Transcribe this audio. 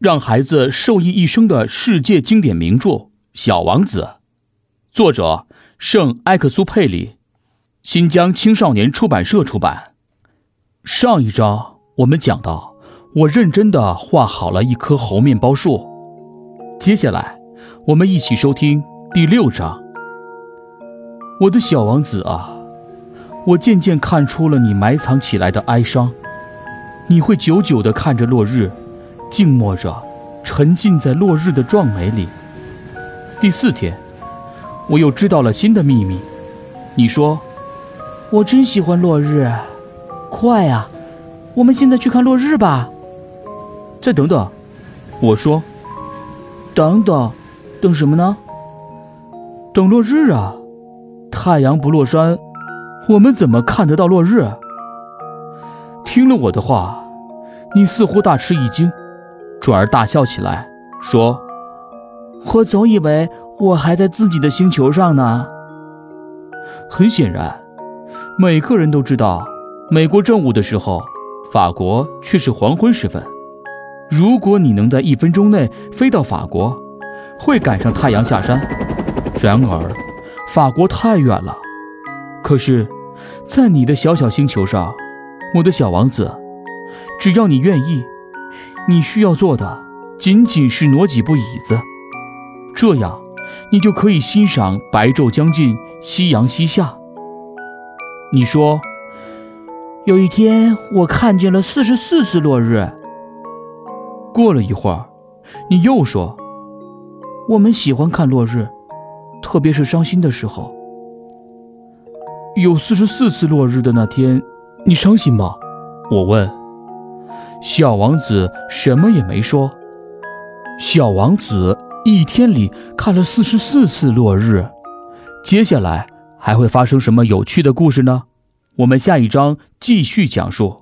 让孩子受益一生的世界经典名著《小王子》，作者圣埃克苏佩里，新疆青少年出版社出版。上一章我们讲到，我认真的画好了一棵猴面包树。接下来，我们一起收听第六章。我的小王子啊，我渐渐看出了你埋藏起来的哀伤，你会久久的看着落日。静默着，沉浸在落日的壮美里。第四天，我又知道了新的秘密。你说：“我真喜欢落日。”快呀，我们现在去看落日吧。再等等，我说：“等等，等什么呢？等落日啊！太阳不落山，我们怎么看得到落日？”听了我的话，你似乎大吃一惊。转而大笑起来，说：“我总以为我还在自己的星球上呢。”很显然，每个人都知道，美国正午的时候，法国却是黄昏时分。如果你能在一分钟内飞到法国，会赶上太阳下山。然而，法国太远了。可是，在你的小小星球上，我的小王子，只要你愿意。你需要做的仅仅是挪几步椅子，这样你就可以欣赏白昼将近，夕阳西下。你说，有一天我看见了四十四次落日。过了一会儿，你又说，我们喜欢看落日，特别是伤心的时候。有四十四次落日的那天，你伤心吗？我问。小王子什么也没说。小王子一天里看了四十四次落日，接下来还会发生什么有趣的故事呢？我们下一章继续讲述。